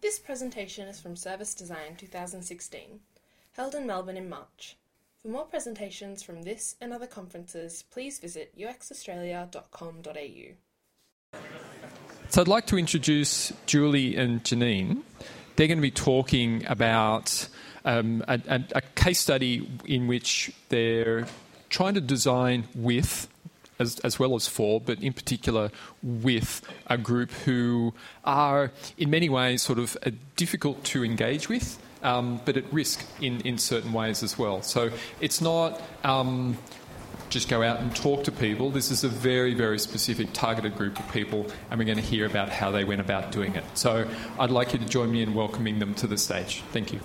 This presentation is from Service Design 2016, held in Melbourne in March. For more presentations from this and other conferences, please visit uxaustralia.com.au. So I'd like to introduce Julie and Janine. They're going to be talking about um, a, a, a case study in which they're trying to design with as, as, well as for, but in particular with a group who are in many ways sort of uh, difficult to engage with. Um, but at risk in, in certain ways as well. So it's not um, just go out and talk to people. This is a very, very specific targeted group of people, and we're going to hear about how they went about doing it. So I'd like you to join me in welcoming them to the stage. Thank you.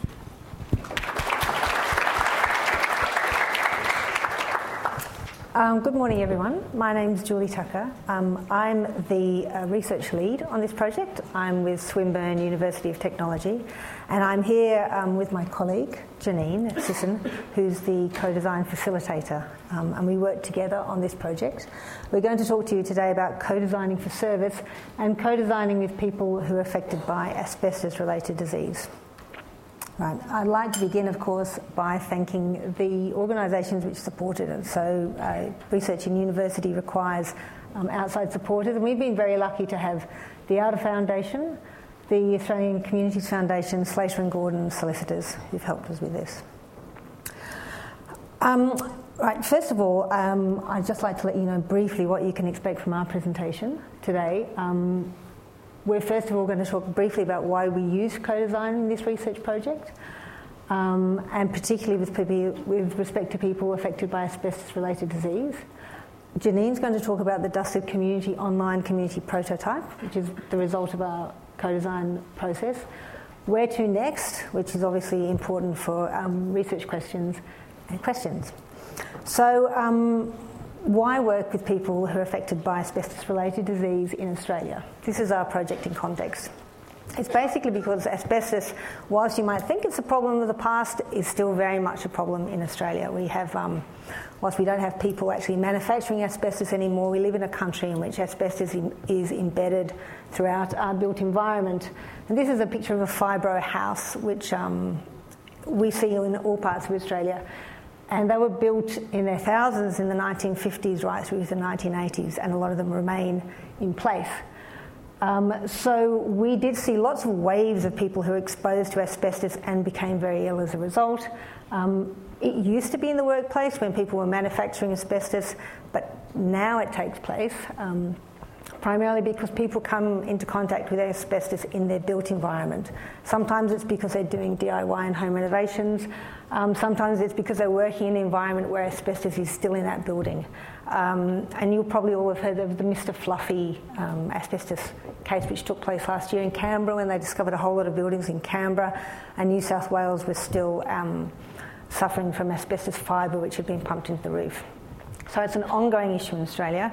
Um, good morning, everyone. My name is Julie Tucker. Um, I'm the uh, research lead on this project. I'm with Swinburne University of Technology, and I'm here um, with my colleague, Janine Sisson, who's the co design facilitator. Um, and we work together on this project. We're going to talk to you today about co designing for service and co designing with people who are affected by asbestos related disease. Right. I'd like to begin, of course, by thanking the organisations which supported it. So, uh, Research in University requires um, outside supporters, and we've been very lucky to have the Outer Foundation, the Australian Communities Foundation, Slater and Gordon solicitors who've helped us with this. Um, right, first of all, um, I'd just like to let you know briefly what you can expect from our presentation today. Um, we're first of all going to talk briefly about why we use co-design in this research project, um, and particularly with, people, with respect to people affected by asbestos-related disease. Janine's going to talk about the Dusted Community online community prototype, which is the result of our co-design process. Where to next, which is obviously important for um, research questions and questions. So um, why work with people who are affected by asbestos related disease in Australia? This is our project in context. It's basically because asbestos, whilst you might think it's a problem of the past, is still very much a problem in Australia. We have, um, whilst we don't have people actually manufacturing asbestos anymore, we live in a country in which asbestos is embedded throughout our built environment. And this is a picture of a fibro house, which um, we see in all parts of Australia. And they were built in their thousands in the 1950s right through to the 1980s, and a lot of them remain in place. Um, so we did see lots of waves of people who were exposed to asbestos and became very ill as a result. Um, it used to be in the workplace when people were manufacturing asbestos, but now it takes place. Um, primarily because people come into contact with asbestos in their built environment. Sometimes it's because they're doing DIY and home renovations. Um, sometimes it's because they're working in an environment where asbestos is still in that building. Um, and you'll probably all have heard of the Mr. Fluffy um, asbestos case, which took place last year in Canberra when they discovered a whole lot of buildings in Canberra, and New South Wales was still um, suffering from asbestos fibre which had been pumped into the roof. So it's an ongoing issue in Australia.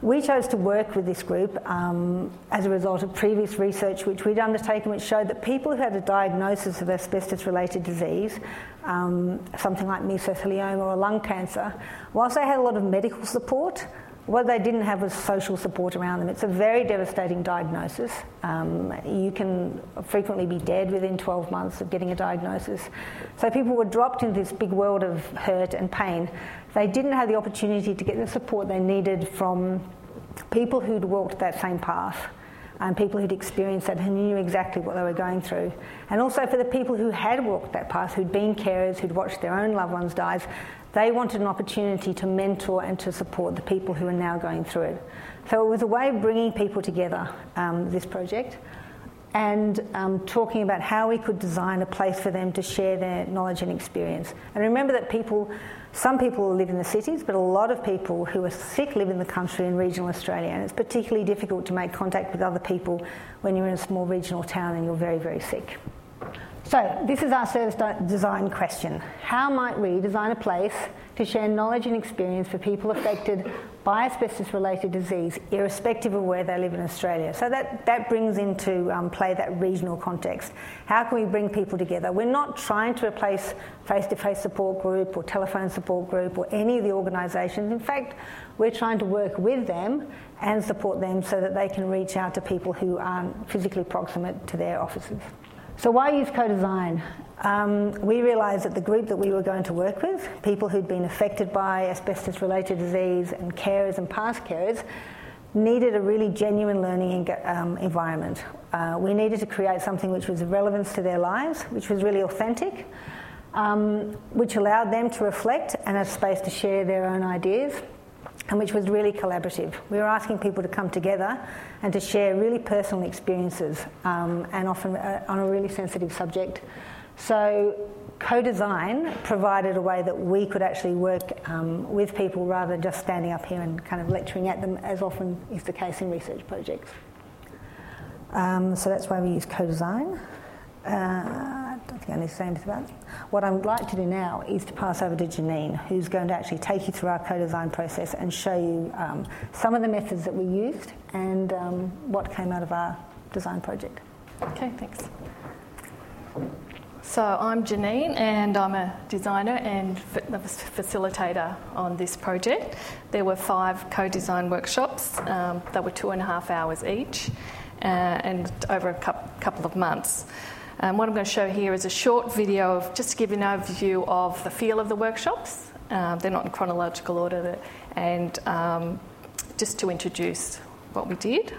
We chose to work with this group um, as a result of previous research which we'd undertaken, which showed that people who had a diagnosis of asbestos related disease, um, something like mesothelioma or lung cancer, whilst they had a lot of medical support, what they didn't have was social support around them. It's a very devastating diagnosis. Um, you can frequently be dead within 12 months of getting a diagnosis. So people were dropped into this big world of hurt and pain. They didn't have the opportunity to get the support they needed from people who'd walked that same path and people who'd experienced that and knew exactly what they were going through. And also for the people who had walked that path, who'd been carers, who'd watched their own loved ones die, they wanted an opportunity to mentor and to support the people who are now going through it. So it was a way of bringing people together, um, this project, and um, talking about how we could design a place for them to share their knowledge and experience. And remember that people, some people live in the cities, but a lot of people who are sick live in the country in regional Australia, and it's particularly difficult to make contact with other people when you're in a small regional town and you're very, very sick. So, this is our service design question. How might we design a place to share knowledge and experience for people affected by asbestos related disease, irrespective of where they live in Australia. So that, that brings into um, play that regional context. How can we bring people together? We're not trying to replace face to face support group or telephone support group or any of the organisations. In fact, we're trying to work with them and support them so that they can reach out to people who aren't physically proximate to their offices. So, why use co design? Um, we realised that the group that we were going to work with, people who'd been affected by asbestos related disease and carers and past carers, needed a really genuine learning um, environment. Uh, we needed to create something which was of relevance to their lives, which was really authentic, um, which allowed them to reflect and a space to share their own ideas and which was really collaborative. We were asking people to come together and to share really personal experiences um, and often uh, on a really sensitive subject. So, co design provided a way that we could actually work um, with people rather than just standing up here and kind of lecturing at them, as often is the case in research projects. Um, so, that's why we use co design. Uh, I don't think I need to say anything about it. What I would like to do now is to pass over to Janine, who's going to actually take you through our co-design process and show you um, some of the methods that we used and um, what came out of our design project. Okay, thanks. So I'm Janine and I'm a designer and facilitator on this project. There were five co-design workshops um, that were two and a half hours each uh, and over a couple of months. Um, what I'm going to show here is a short video of just to give you an overview of the feel of the workshops. Um, they're not in chronological order, and um, just to introduce what we did.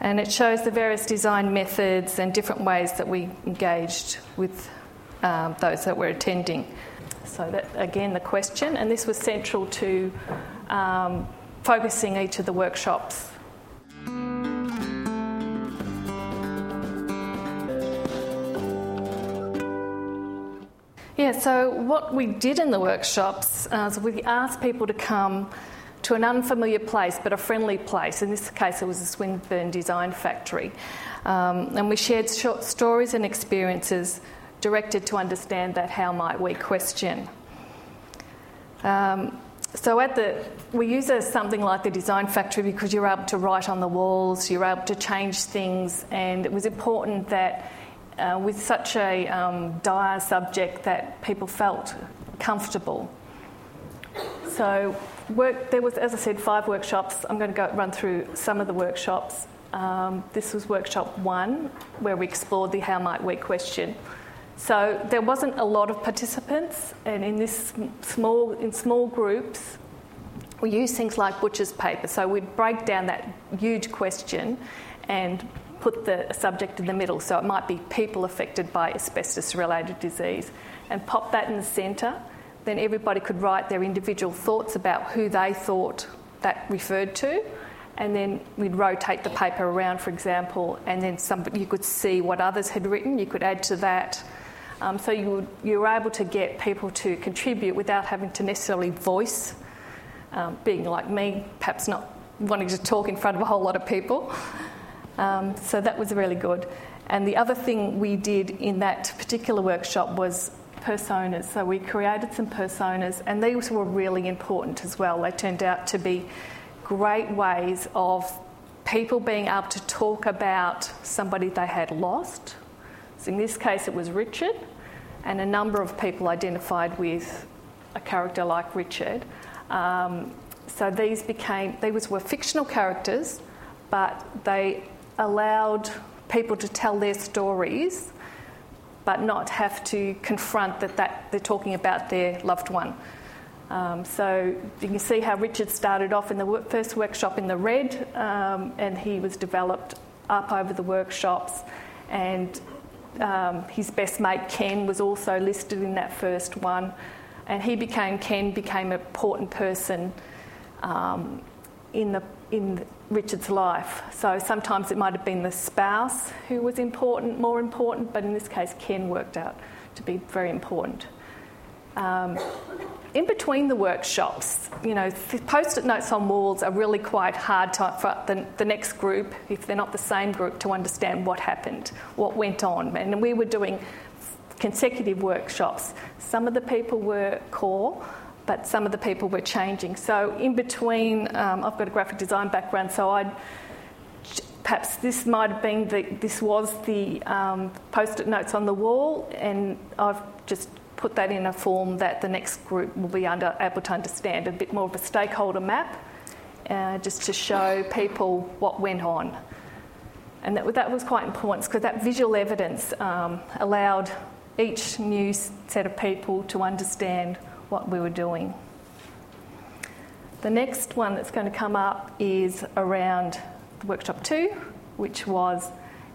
And it shows the various design methods and different ways that we engaged with um, those that were attending. So, that again, the question, and this was central to um, focusing each of the workshops Yeah, so what we did in the workshops uh, so we asked people to come to an unfamiliar place but a friendly place. In this case, it was a Swinburne Design Factory. Um, and we shared short stories and experiences directed to understand that how might we question. Um, so at the, we use a, something like the design factory because you're able to write on the walls, you're able to change things, and it was important that uh, with such a um, dire subject that people felt comfortable. So, work, there was, as I said, five workshops. I'm going to go run through some of the workshops. Um, this was workshop one, where we explored the how might we question. So there wasn't a lot of participants, and in this small in small groups, we use things like butcher's paper. So we'd break down that huge question and put the subject in the middle. So it might be people affected by asbestos related disease and pop that in the centre. Then everybody could write their individual thoughts about who they thought that referred to. And then we'd rotate the paper around, for example, and then somebody, you could see what others had written. You could add to that. Um, so you, would, you were able to get people to contribute without having to necessarily voice, um, being like me, perhaps not wanting to talk in front of a whole lot of people. Um, so that was really good. And the other thing we did in that particular workshop was personas. So we created some personas, and these were really important as well. They turned out to be great ways of people being able to talk about somebody they had lost. So in this case, it was Richard, and a number of people identified with a character like Richard. Um, so these became, these were fictional characters, but they allowed people to tell their stories but not have to confront that, that they're talking about their loved one. Um, so you can see how Richard started off in the first workshop in the red, um, and he was developed up over the workshops. And um, his best mate Ken was also listed in that first one, and he became Ken became an important person um, in the in Richard's life. So sometimes it might have been the spouse who was important, more important, but in this case, Ken worked out to be very important. Um, in between the workshops, you know, post it notes on walls are really quite hard to, for the, the next group, if they're not the same group, to understand what happened, what went on. And we were doing consecutive workshops. Some of the people were core, but some of the people were changing. So in between, um, I've got a graphic design background, so I perhaps this might have been the this was the um, post-it notes on the wall, and I've just put that in a form that the next group will be under, able to understand a bit more of a stakeholder map, uh, just to show people what went on. And that, that was quite important because that visual evidence um, allowed each new set of people to understand what we were doing. The next one that's going to come up is around workshop two, which was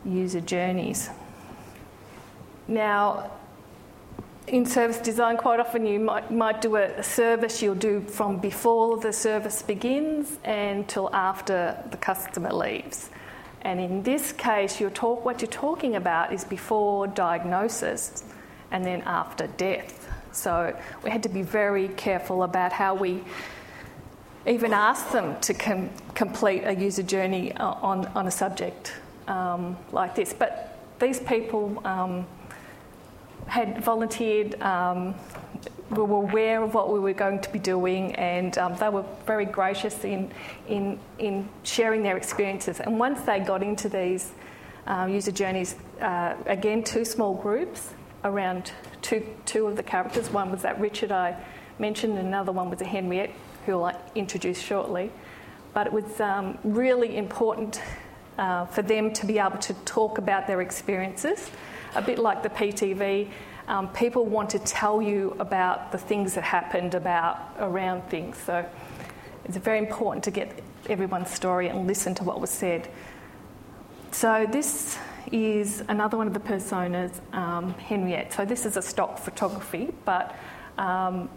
user journeys. Now, in service design, quite often you might, might do a, service you'll do from before the service begins until after the customer leaves. And in this case, you're talk, what you're talking about is before diagnosis and then after death. So we had to be very careful about how we even ask them to com- complete a user journey uh, on, on a subject um, like this. But these people um, had volunteered, um, we were aware of what we were going to be doing, and um, they were very gracious in, in, in sharing their experiences. And once they got into these uh, user journeys, uh, again, two small groups around two, two of the characters. One was that Richard I mentioned, another one was a Henriette who I'll introduce shortly. But it was um, really important uh, for them to be able to talk about their experiences, a bit like the PTV. Um, people want to tell you about the things that happened about around things. So it's very important to get everyone's story and listen to what was said. So this is another one of the personas, um, Henriette. So this is a stock photography, but um,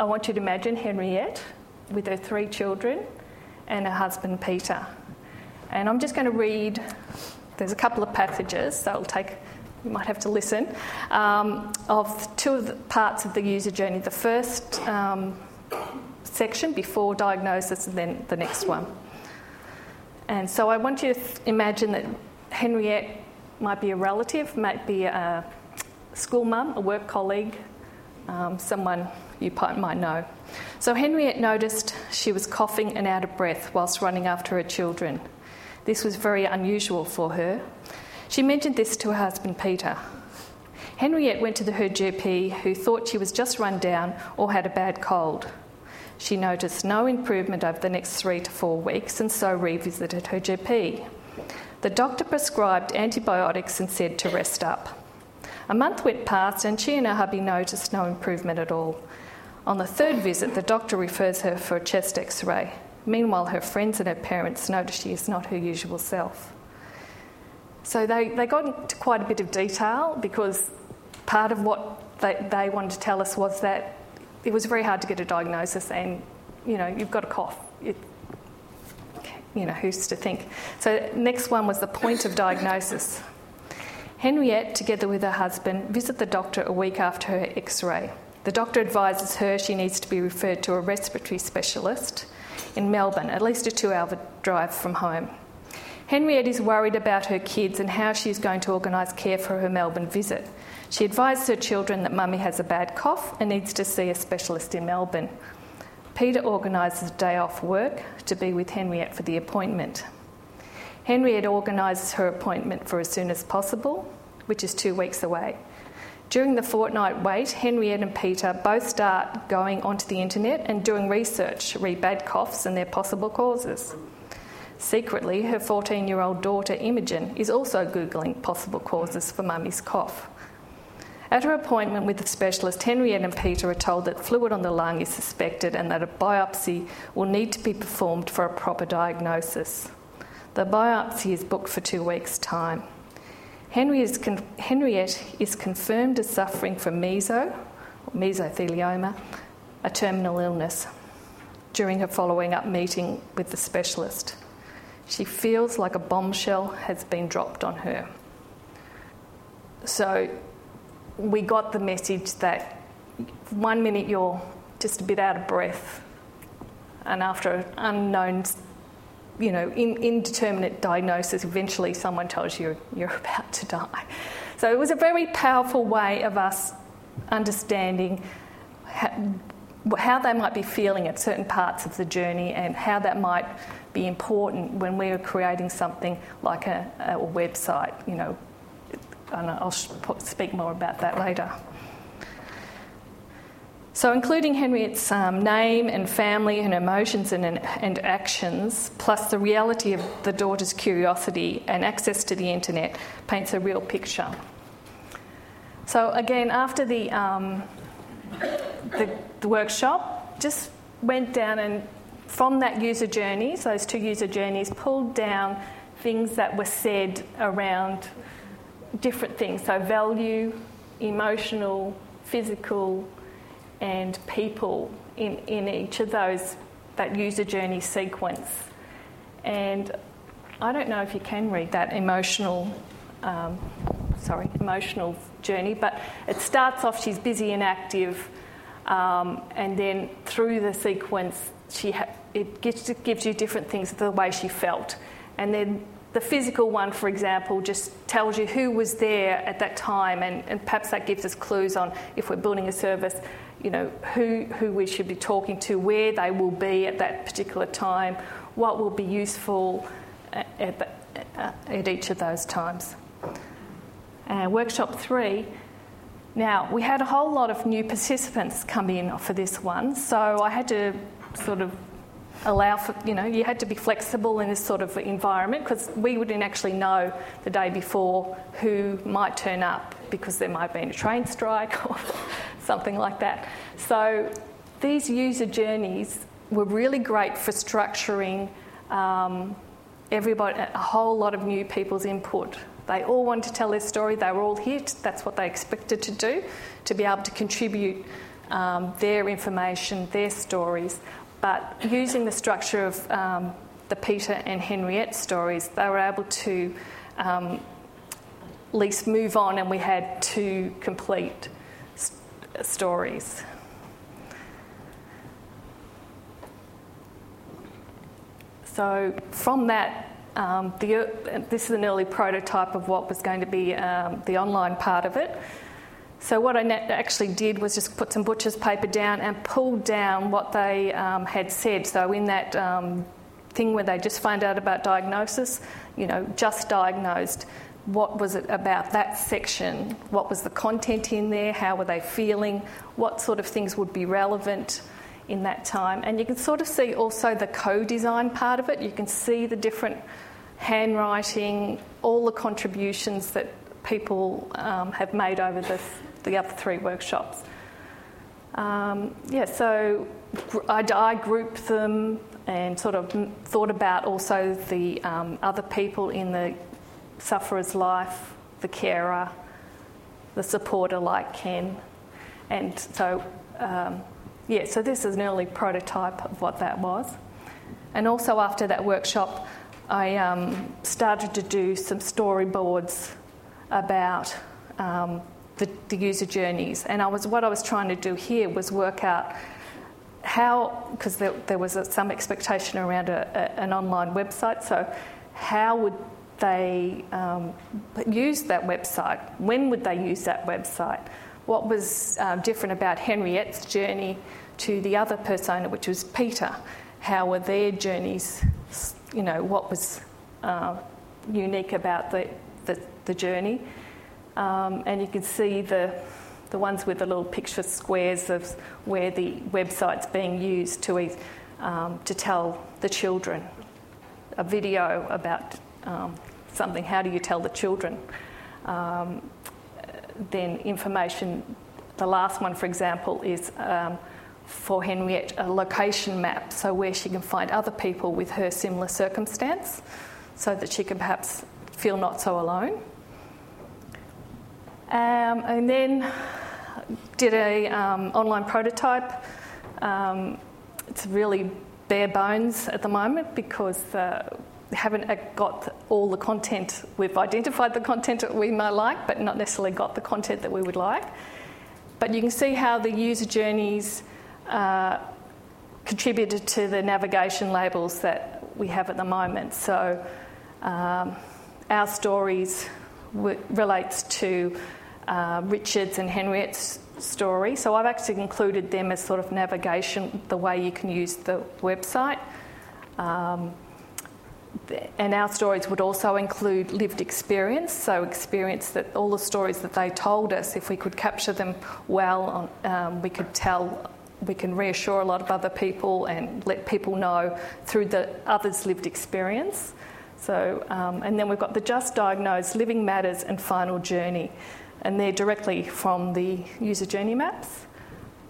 I want you to imagine Henriette with her three children and her husband Peter. And I'm just going to read, there's a couple of passages, so it'll take, you might have to listen, um, of two of the parts of the user journey. The first um, section before diagnosis, and then the next one. And so I want you to imagine that Henriette might be a relative, might be a school mum, a work colleague, um, someone you might know. So Henriette noticed she was coughing and out of breath whilst running after her children. This was very unusual for her. She mentioned this to her husband Peter. Henriette went to the, her GP, who thought she was just run down or had a bad cold. She noticed no improvement over the next three to four weeks and so revisited her GP. The doctor prescribed antibiotics and said to rest up. A month went past and she and her hubby noticed no improvement at all. On the third visit, the doctor refers her for a chest x ray. Meanwhile, her friends and her parents notice she is not her usual self. So they, they got into quite a bit of detail because part of what they, they wanted to tell us was that it was very hard to get a diagnosis and, you know, you've got a cough. It, you know, who's to think? So, next one was the point of diagnosis. Henriette, together with her husband, visit the doctor a week after her x ray. The doctor advises her she needs to be referred to a respiratory specialist in Melbourne, at least a two hour drive from home. Henriette is worried about her kids and how she is going to organise care for her Melbourne visit. She advises her children that mummy has a bad cough and needs to see a specialist in Melbourne. Peter organises a day off work to be with Henriette for the appointment. Henriette organises her appointment for as soon as possible, which is two weeks away. During the fortnight wait, Henriette and Peter both start going onto the internet and doing research read bad coughs and their possible causes. Secretly, her 14 year old daughter Imogen is also Googling possible causes for mummy's cough. At her appointment with the specialist, Henriette and Peter are told that fluid on the lung is suspected and that a biopsy will need to be performed for a proper diagnosis. The biopsy is booked for two weeks' time. Henriette is confirmed as suffering from meso, mesothelioma, a terminal illness, during her following up meeting with the specialist. She feels like a bombshell has been dropped on her. So we got the message that one minute you're just a bit out of breath, and after an unknown you know, in, indeterminate diagnosis, eventually someone tells you you're about to die. So it was a very powerful way of us understanding how they might be feeling at certain parts of the journey and how that might be important when we're creating something like a, a website, you know. And I'll speak more about that later. So, including Henriette's um, name and family and emotions and, and actions, plus the reality of the daughter's curiosity and access to the internet, paints a real picture. So, again, after the, um, the, the workshop, just went down and from that user journeys, those two user journeys, pulled down things that were said around different things. So, value, emotional, physical, and people in, in each of those, that user journey sequence. And I don't know if you can read that emotional, um, sorry, emotional journey, but it starts off, she's busy and active, um, and then through the sequence, she ha- it gives, gives you different things the way she felt. And then the physical one, for example, just tells you who was there at that time, and, and perhaps that gives us clues on if we're building a service, you know, who, who we should be talking to, where they will be at that particular time, what will be useful at, at, at each of those times. Uh, workshop three. Now, we had a whole lot of new participants come in for this one, so I had to sort of allow for, you know, you had to be flexible in this sort of environment because we wouldn't actually know the day before who might turn up because there might have been a train strike or something like that. So these user journeys were really great for structuring um, everybody, a whole lot of new people's input. They all wanted to tell their story. They were all here. That's what they expected to do, to be able to contribute um, their information, their stories. But using the structure of um, the Peter and Henriette stories, they were able to um, at least move on, and we had two complete st- stories. So, from that, um, the, this is an early prototype of what was going to be um, the online part of it. So, what I actually did was just put some butcher's paper down and pulled down what they um, had said. So, in that um, thing where they just find out about diagnosis, you know, just diagnosed, what was it about that section? What was the content in there? How were they feeling? What sort of things would be relevant in that time? And you can sort of see also the co design part of it. You can see the different handwriting, all the contributions that people um, have made over the, the other three workshops. Um, yeah, so I, I, grouped them and sort of thought about also the um, other people in the sufferer's life, the carer, the supporter like Ken. And so, um, yeah, so this is an early prototype of what that was. And also after that workshop, I um, started to do some storyboards about um, the, the, user journeys. And I was, what I was trying to do here was work out how, because there, there, was a, some expectation around a, a, an online website, so how would they um, use that website? When would they use that website? What was um, different about Henriette's journey to the other persona, which was Peter? How were their journeys? You know, what was uh, unique about the, the, the journey? Um, and you can see the, the ones with the little picture squares of where the website's being used to, um, to tell the children a video about um, something. How do you tell the children? Um, then information. The last one, for example, is um, for Henriette a location map, so where she can find other people with her similar circumstance, so that she can perhaps feel not so alone. Um, and then did a um, online prototype. Um, it's really bare bones at the moment because uh, we haven't uh, got all the content. We've identified the content that we might like, but not necessarily got the content that we would like. But you can see how the user journeys uh, contributed to the navigation labels that we have at the moment. So um, our stories relates to uh, Richard's and Henriette's story. So I've actually included them as sort of navigation, the way you can use the website. Um, and our stories would also include lived experience, so experience that all the stories that they told us, if we could capture them well, um, we could tell, we can reassure a lot of other people and let people know through the others' lived experience. So, um, and then we've got the Just Diagnosed, Living Matters, and Final Journey, and they're directly from the user journey maps.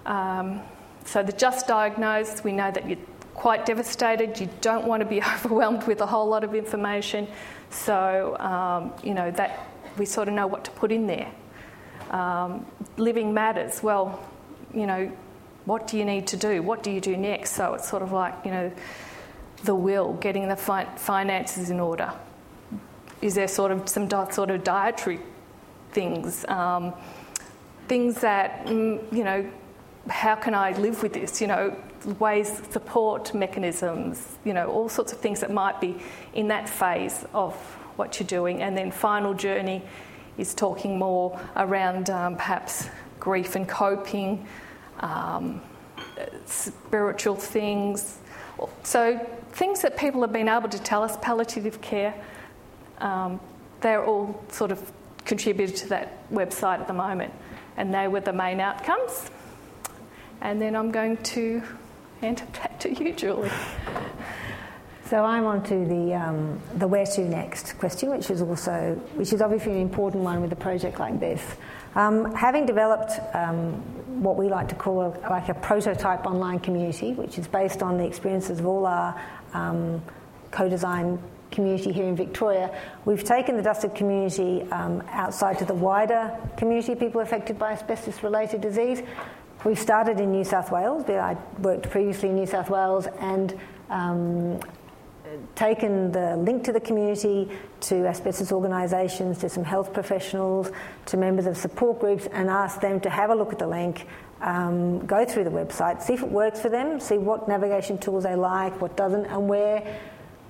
Um, so the Just Diagnosed, we know that you're quite devastated. You don't want to be overwhelmed with a whole lot of information. So, um, you know, that we sort of know what to put in there. Um, living matters. Well, you know, what do you need to do? What do you do next? So it's sort of like, you know, the will, getting the fi- finances in order. Is there sort of some di- sort of dietary things? Um, things that, mm, you know, how can I live with this? You know, ways, support mechanisms, you know, all sorts of things that might be in that phase of what you're doing. And then final journey is talking more around um, perhaps grief and coping, um, spiritual things. So things that people have been able to tell us, palliative care, um, they're all sort of contributed to that website at the moment. And they were the main outcomes. And then I'm going to hand it back to you, Julie. So I'm on to the, um, the where to next question, which is also, which is obviously an important one with a project like this. Um, having developed um, what we like to call a, like a prototype online community, which is based on the experiences of all our um, co-design community here in Victoria, we've taken the dusted community um, outside to the wider community of people affected by asbestos-related disease. We've started in New South Wales. I worked previously in New South Wales and um, taken the link to the community, to asbestos organisations, to some health professionals, to members of support groups, and asked them to have a look at the link, um, go through the website, see if it works for them, see what navigation tools they like, what doesn't, and where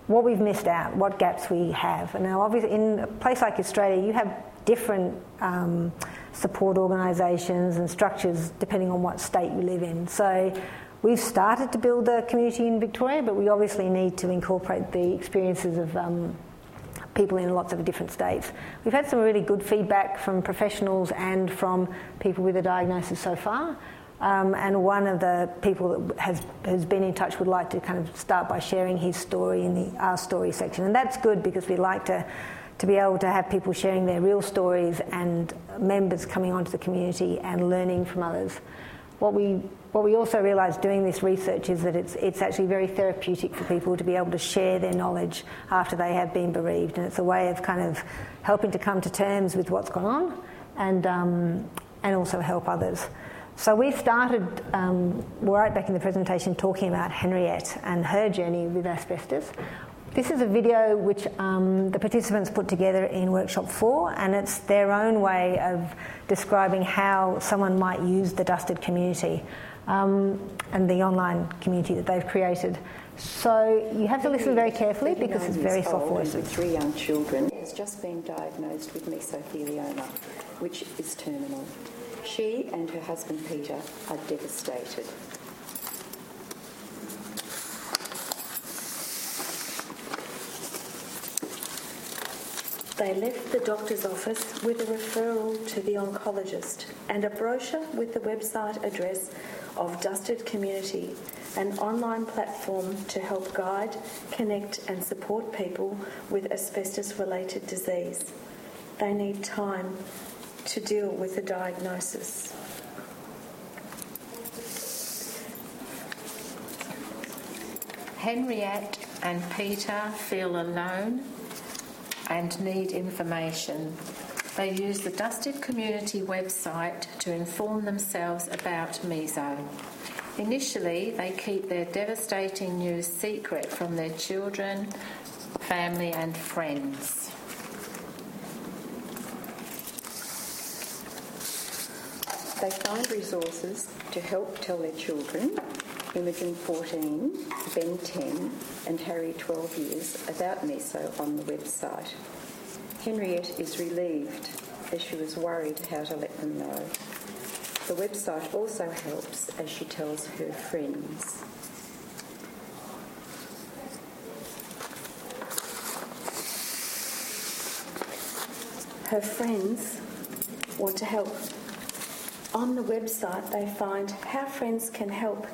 what we've missed out, what gaps we have. And now, obviously, in a place like Australia, you have different um, support organisations and structures depending on what state you live in. So We've started to build a community in Victoria, but we obviously need to incorporate the experiences of um, people in lots of different states. We've had some really good feedback from professionals and from people with a diagnosis so far. Um, and one of the people that has, has been in touch would like to kind of start by sharing his story in the Our Story section. And that's good because we like to, to be able to have people sharing their real stories and members coming onto the community and learning from others. What we what we also realised doing this research is that it's, it's actually very therapeutic for people to be able to share their knowledge after they have been bereaved. And it's a way of kind of helping to come to terms with what's gone on and, um, and also help others. So we started um, right back in the presentation talking about Henriette and her journey with asbestos. This is a video which um, the participants put together in workshop four, and it's their own way of describing how someone might use the dusted community um, and the online community that they've created. So you have to listen very carefully because it's very soft voices. Three young children, has just been diagnosed with mesothelioma, which is terminal. She and her husband Peter are devastated. They left the doctor's office with a referral to the oncologist and a brochure with the website address of Dusted Community, an online platform to help guide, connect, and support people with asbestos related disease. They need time to deal with the diagnosis. Henriette and Peter feel alone and need information. They use the Dusted Community website to inform themselves about meso. Initially, they keep their devastating news secret from their children, family, and friends. They find resources to help tell their children Imogen 14, Ben 10, and Harry 12 years about meso on the website. Henriette is relieved as she was worried how to let them know. The website also helps as she tells her friends. Her friends want to help. On the website, they find how friends can help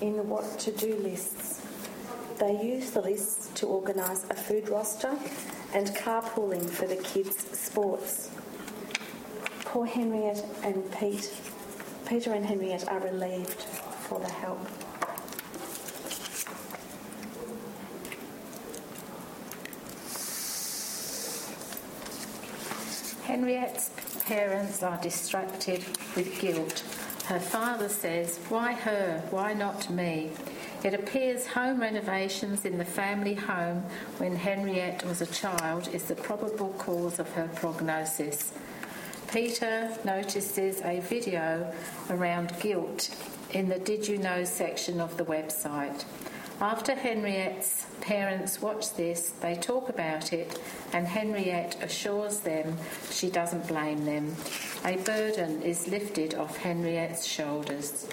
in the what to do lists. They use the lists to organise a food roster and carpooling for the kids' sports. Poor Henriette and Pete, Peter and Henriette are relieved for the help. Henriette's parents are distracted with guilt. Her father says, Why her? Why not me? It appears home renovations in the family home when Henriette was a child is the probable cause of her prognosis. Peter notices a video around guilt in the Did You Know section of the website. After Henriette's parents watch this, they talk about it, and Henriette assures them she doesn't blame them. A burden is lifted off Henriette's shoulders.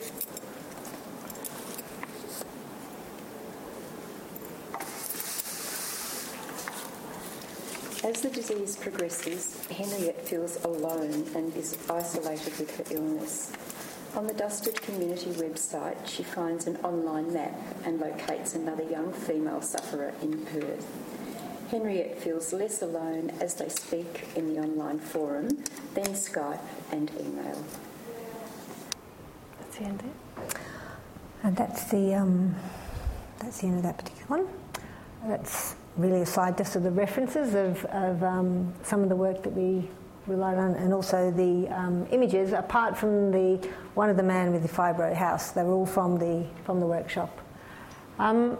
As the disease progresses, Henriette feels alone and is isolated with her illness. On the Dusted Community website, she finds an online map and locates another young female sufferer in Perth. Henriette feels less alone as they speak in the online forum, then Skype and email. That's the end there. And that's the um, that's the end of that particular one. That's really a slide just of the references of, of um, some of the work that we relied on, and also the um, images. Apart from the one of the man with the fibro house, they were all from the from the workshop. Um,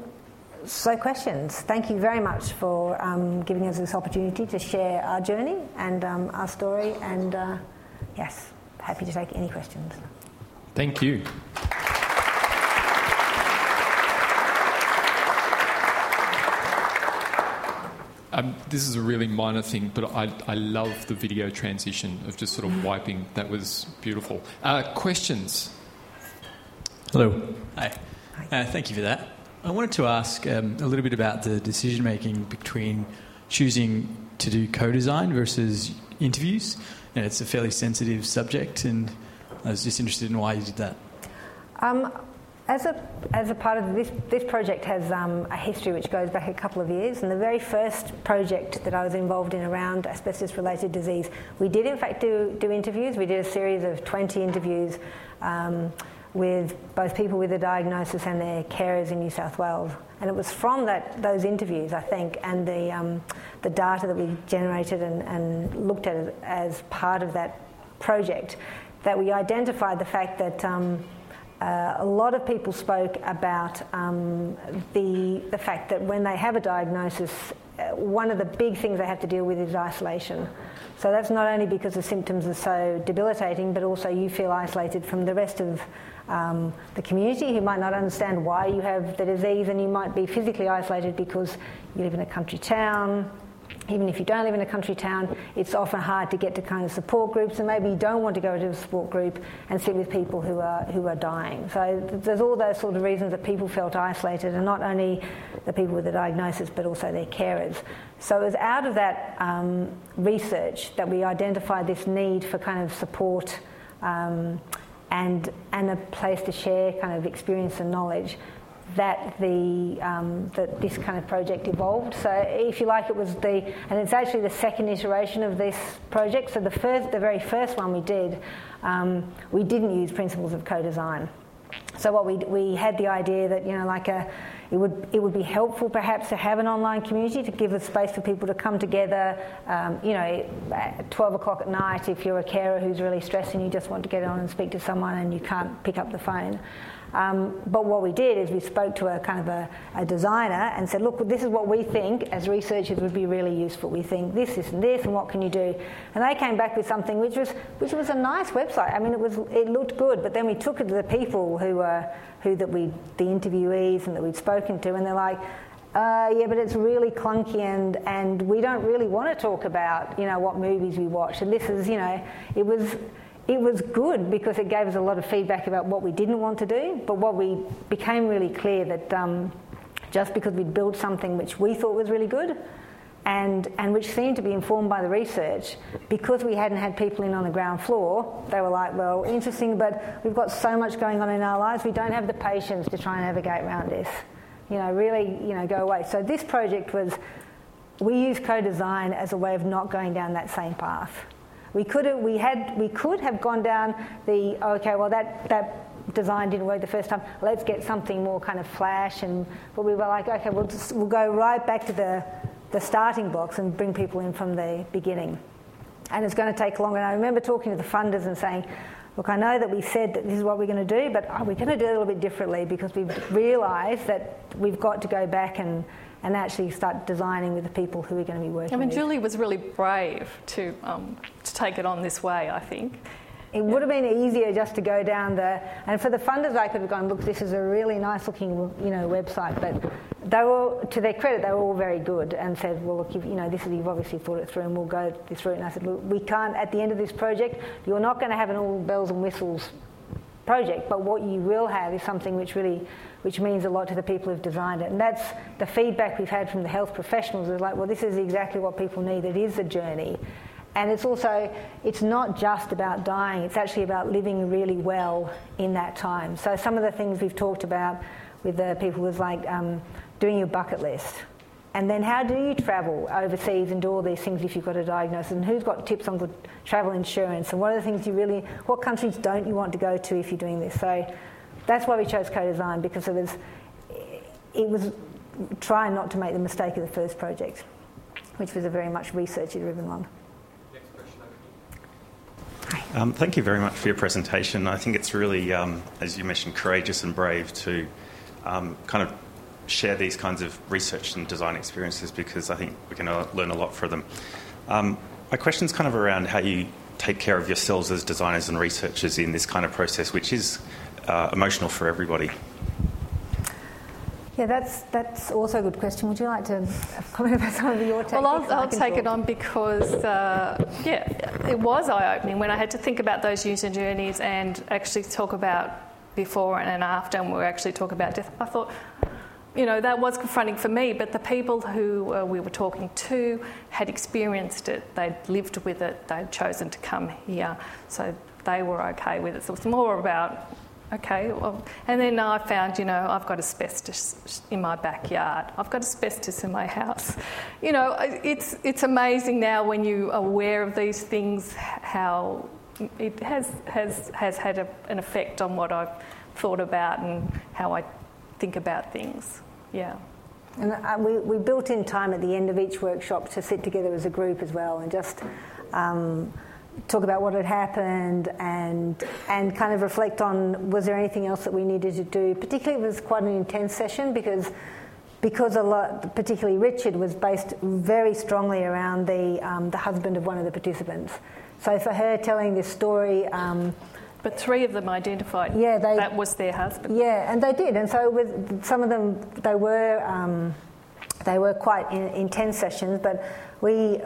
so, questions. Thank you very much for um, giving us this opportunity to share our journey and um, our story. And uh, yes, happy to take any questions. Thank you. Um, this is a really minor thing, but I, I love the video transition of just sort of wiping. That was beautiful. Uh, questions? Hello. Hi. Uh, thank you for that. I wanted to ask um, a little bit about the decision making between choosing to do co design versus interviews. You know, it's a fairly sensitive subject, and I was just interested in why you did that. Um, as a, as a part of this, this project has um, a history which goes back a couple of years, and the very first project that I was involved in around asbestos-related disease, we did in fact do, do interviews. We did a series of 20 interviews um, with both people with a diagnosis and their carers in New South Wales. And it was from that, those interviews, I think, and the, um, the data that we generated and, and looked at as part of that project that we identified the fact that um, uh, a lot of people spoke about um, the, the fact that when they have a diagnosis, uh, one of the big things they have to deal with is isolation. So that's not only because the symptoms are so debilitating, but also you feel isolated from the rest of um, the community who might not understand why you have the disease, and you might be physically isolated because you live in a country town, even if you don't live in a country town, it's often hard to get to kind of support groups, and maybe you don't want to go to a support group and sit with people who are who are dying. So there's all those sort of reasons that people felt isolated, and not only the people with the diagnosis, but also their carers. So it was out of that um, research that we identified this need for kind of support um, and and a place to share kind of experience and knowledge that the um, that this kind of project evolved. So, if you like, it was the and it's actually the second iteration of this project. So, the first, the very first one we did, um, we didn't use principles of co-design. So, what we we had the idea that you know, like a it would, it would be helpful perhaps to have an online community to give a space for people to come together, um, you know, at 12 o'clock at night if you're a carer who's really stressed and you just want to get on and speak to someone and you can't pick up the phone. Um, but what we did is we spoke to a kind of a, a, designer and said, look, this is what we think as researchers would be really useful. We think this, this, and this, and what can you do? And they came back with something which was which was a nice website. I mean, it was it looked good, but then we took it to the people who were who that we the interviewees and that we'd spoken to, and they're like. uh, yeah, but it's really clunky and, and we don't really want to talk about, you know, what movies we watch. And this is, you know, it was, it was good because it gave us a lot of feedback about what we didn't want to do. But what we became really clear that um, just because we'd built something which we thought was really good and, and which seemed to be informed by the research, because we hadn't had people in on the ground floor, they were like, well, interesting, but we've got so much going on in our lives, we don't have the patience to try and navigate around this you know, really, you know, go away. So this project was, we used co-design as a way of not going down that same path. We could have, we had, we could have gone down the, okay, well that, that design didn't work the first time, let's get something more kind of flash and, but we were like, okay, we'll just, we'll go right back to the, the starting blocks and bring people in from the beginning. And it's going to take longer. And I remember talking to the funders and saying, look, I know that we said that this is what we're going to do, but we're going to do it a little bit differently because we've realised that we've got to go back and, and actually start designing with the people who are going to be working I mean, with. Julie was really brave to, um, to take it on this way, I think. It would have been easier just to go down the, and for the funders, I could have gone, look, this is a really nice looking, you know, website. But they were, to their credit, they were all very good and said, well, look, you know, this is, you've obviously thought it through and we'll go this route. And I said, look, we can't, at the end of this project, you're not going to have an all bells and whistles project, but what you will have is something which really, which means a lot to the people who've designed it. And that's the feedback we've had from the health professionals is like, well, this is exactly what people need. It is a journey. And it's also, it's not just about dying, it's actually about living really well in that time. So some of the things we've talked about with the people was like um, doing your bucket list. And then how do you travel overseas and do all these things if you've got a diagnosis? And who's got tips on good travel insurance? And what are the things you really, what countries don't you want to go to if you're doing this? So that's why we chose co-design because it was, it was trying not to make the mistake of the first project, which was a very much research-driven one. Um, thank you very much for your presentation. I think it's really, um, as you mentioned, courageous and brave to um, kind of share these kinds of research and design experiences because I think we can learn a lot from them. Um, my question is kind of around how you take care of yourselves as designers and researchers in this kind of process, which is uh, emotional for everybody. Yeah, that's that's also a good question. Would you like to comment about some of your techniques? Well, I'll, I'll take talk. it on because uh, yeah, it was eye-opening when I had to think about those user journeys and actually talk about before and after, and we actually talk about death. I thought, you know, that was confronting for me, but the people who uh, we were talking to had experienced it, they'd lived with it, they'd chosen to come here, so they were okay with it. So it's more about okay, well, and then I found, you know, I've got asbestos in my backyard. I've got asbestos in my house. You know, it's, it's amazing now when you're aware of these things how it has, has, has had a, an effect on what I've thought about and how I think about things. Yeah. And uh, we, we built in time at the end of each workshop to sit together as a group as well and just um, talk about what had happened and and kind of reflect on was there anything else that we needed to do. Particularly, it was quite an intense session because because a lot, particularly Richard, was based very strongly around the um, the husband of one of the participants. So for her telling this story. Um, but three of them identified yeah, they, that was their husband. Yeah, and they did. And so with some of them, they were um, they were quite in, intense sessions. But we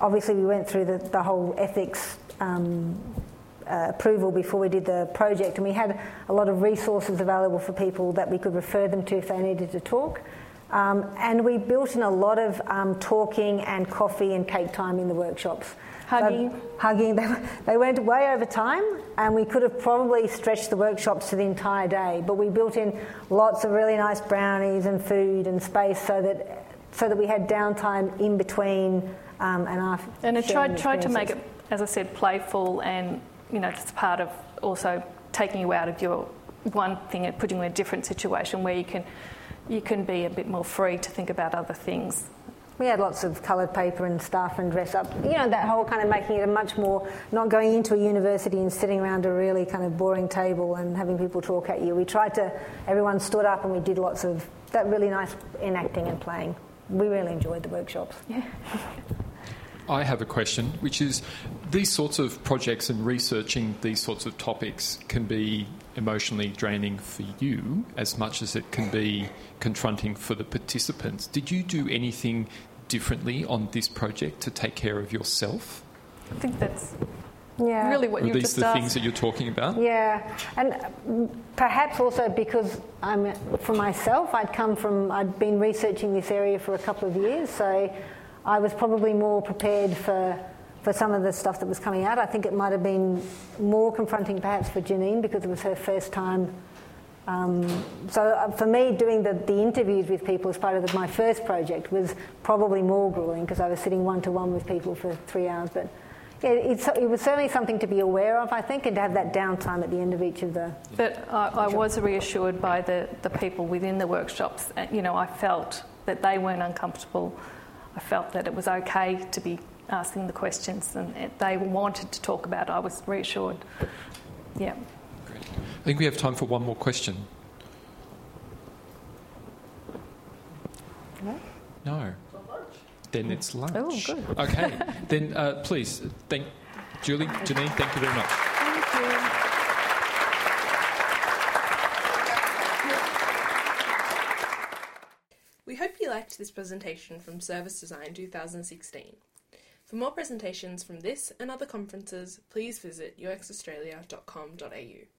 obviously we went through the, the whole ethics um, uh, approval before we did the project, and we had a lot of resources available for people that we could refer them to if they needed to talk. Um, and we built in a lot of um, talking and coffee and cake time in the workshops. Hugging. So, hugging. They, they went way over time, and we could have probably stretched the workshops to the entire day. But we built in lots of really nice brownies and food and space so that so that we had downtime in between um, and our and it tried tried to make it, as I said, playful and you know it's part of also taking you out of your one thing and putting you in a different situation where you can you can be a bit more free to think about other things. We had lots of coloured paper and stuff and dress up. You know, that whole kind of making it a much more, not going into a university and sitting around a really kind of boring table and having people talk at you. We tried to, everyone stood up and we did lots of that really nice enacting and playing. We really enjoyed the workshops. Yeah. I have a question, which is these sorts of projects and researching these sorts of topics can be emotionally draining for you as much as it can be confronting for the participants. Did you do anything differently on this project to take care of yourself? I think that's Yeah. really what Were you've these just the asked. things that you're talking about? Yeah, and mm, perhaps also because I'm for myself, I'd come from I'd been researching this area for a couple of years, so I was probably more prepared for for some of the stuff that was coming out. I think it might have been more confronting perhaps for Janine because it was her first time. Um, so uh, for me, doing the, the interviews with people as part of the, my first project was probably more grueling because I was sitting one to one with people for three hours. But yeah, it's, it was certainly something to be aware of, I think, and to have that downtime at the end of each of the. But I, I was reassured by the, the people within the workshops. You know, I felt that they weren't uncomfortable. I felt that it was okay to be asking the questions and they wanted to talk about it. I was reassured. Yeah. Great. I think we have time for one more question. No? No. Then it's lunch. Oh, good. Okay. then uh, please, thank Julie, Janine, thank you very much. We hope you liked this presentation from Service Design 2016. For more presentations from this and other conferences, please visit uxaustralia.com.au.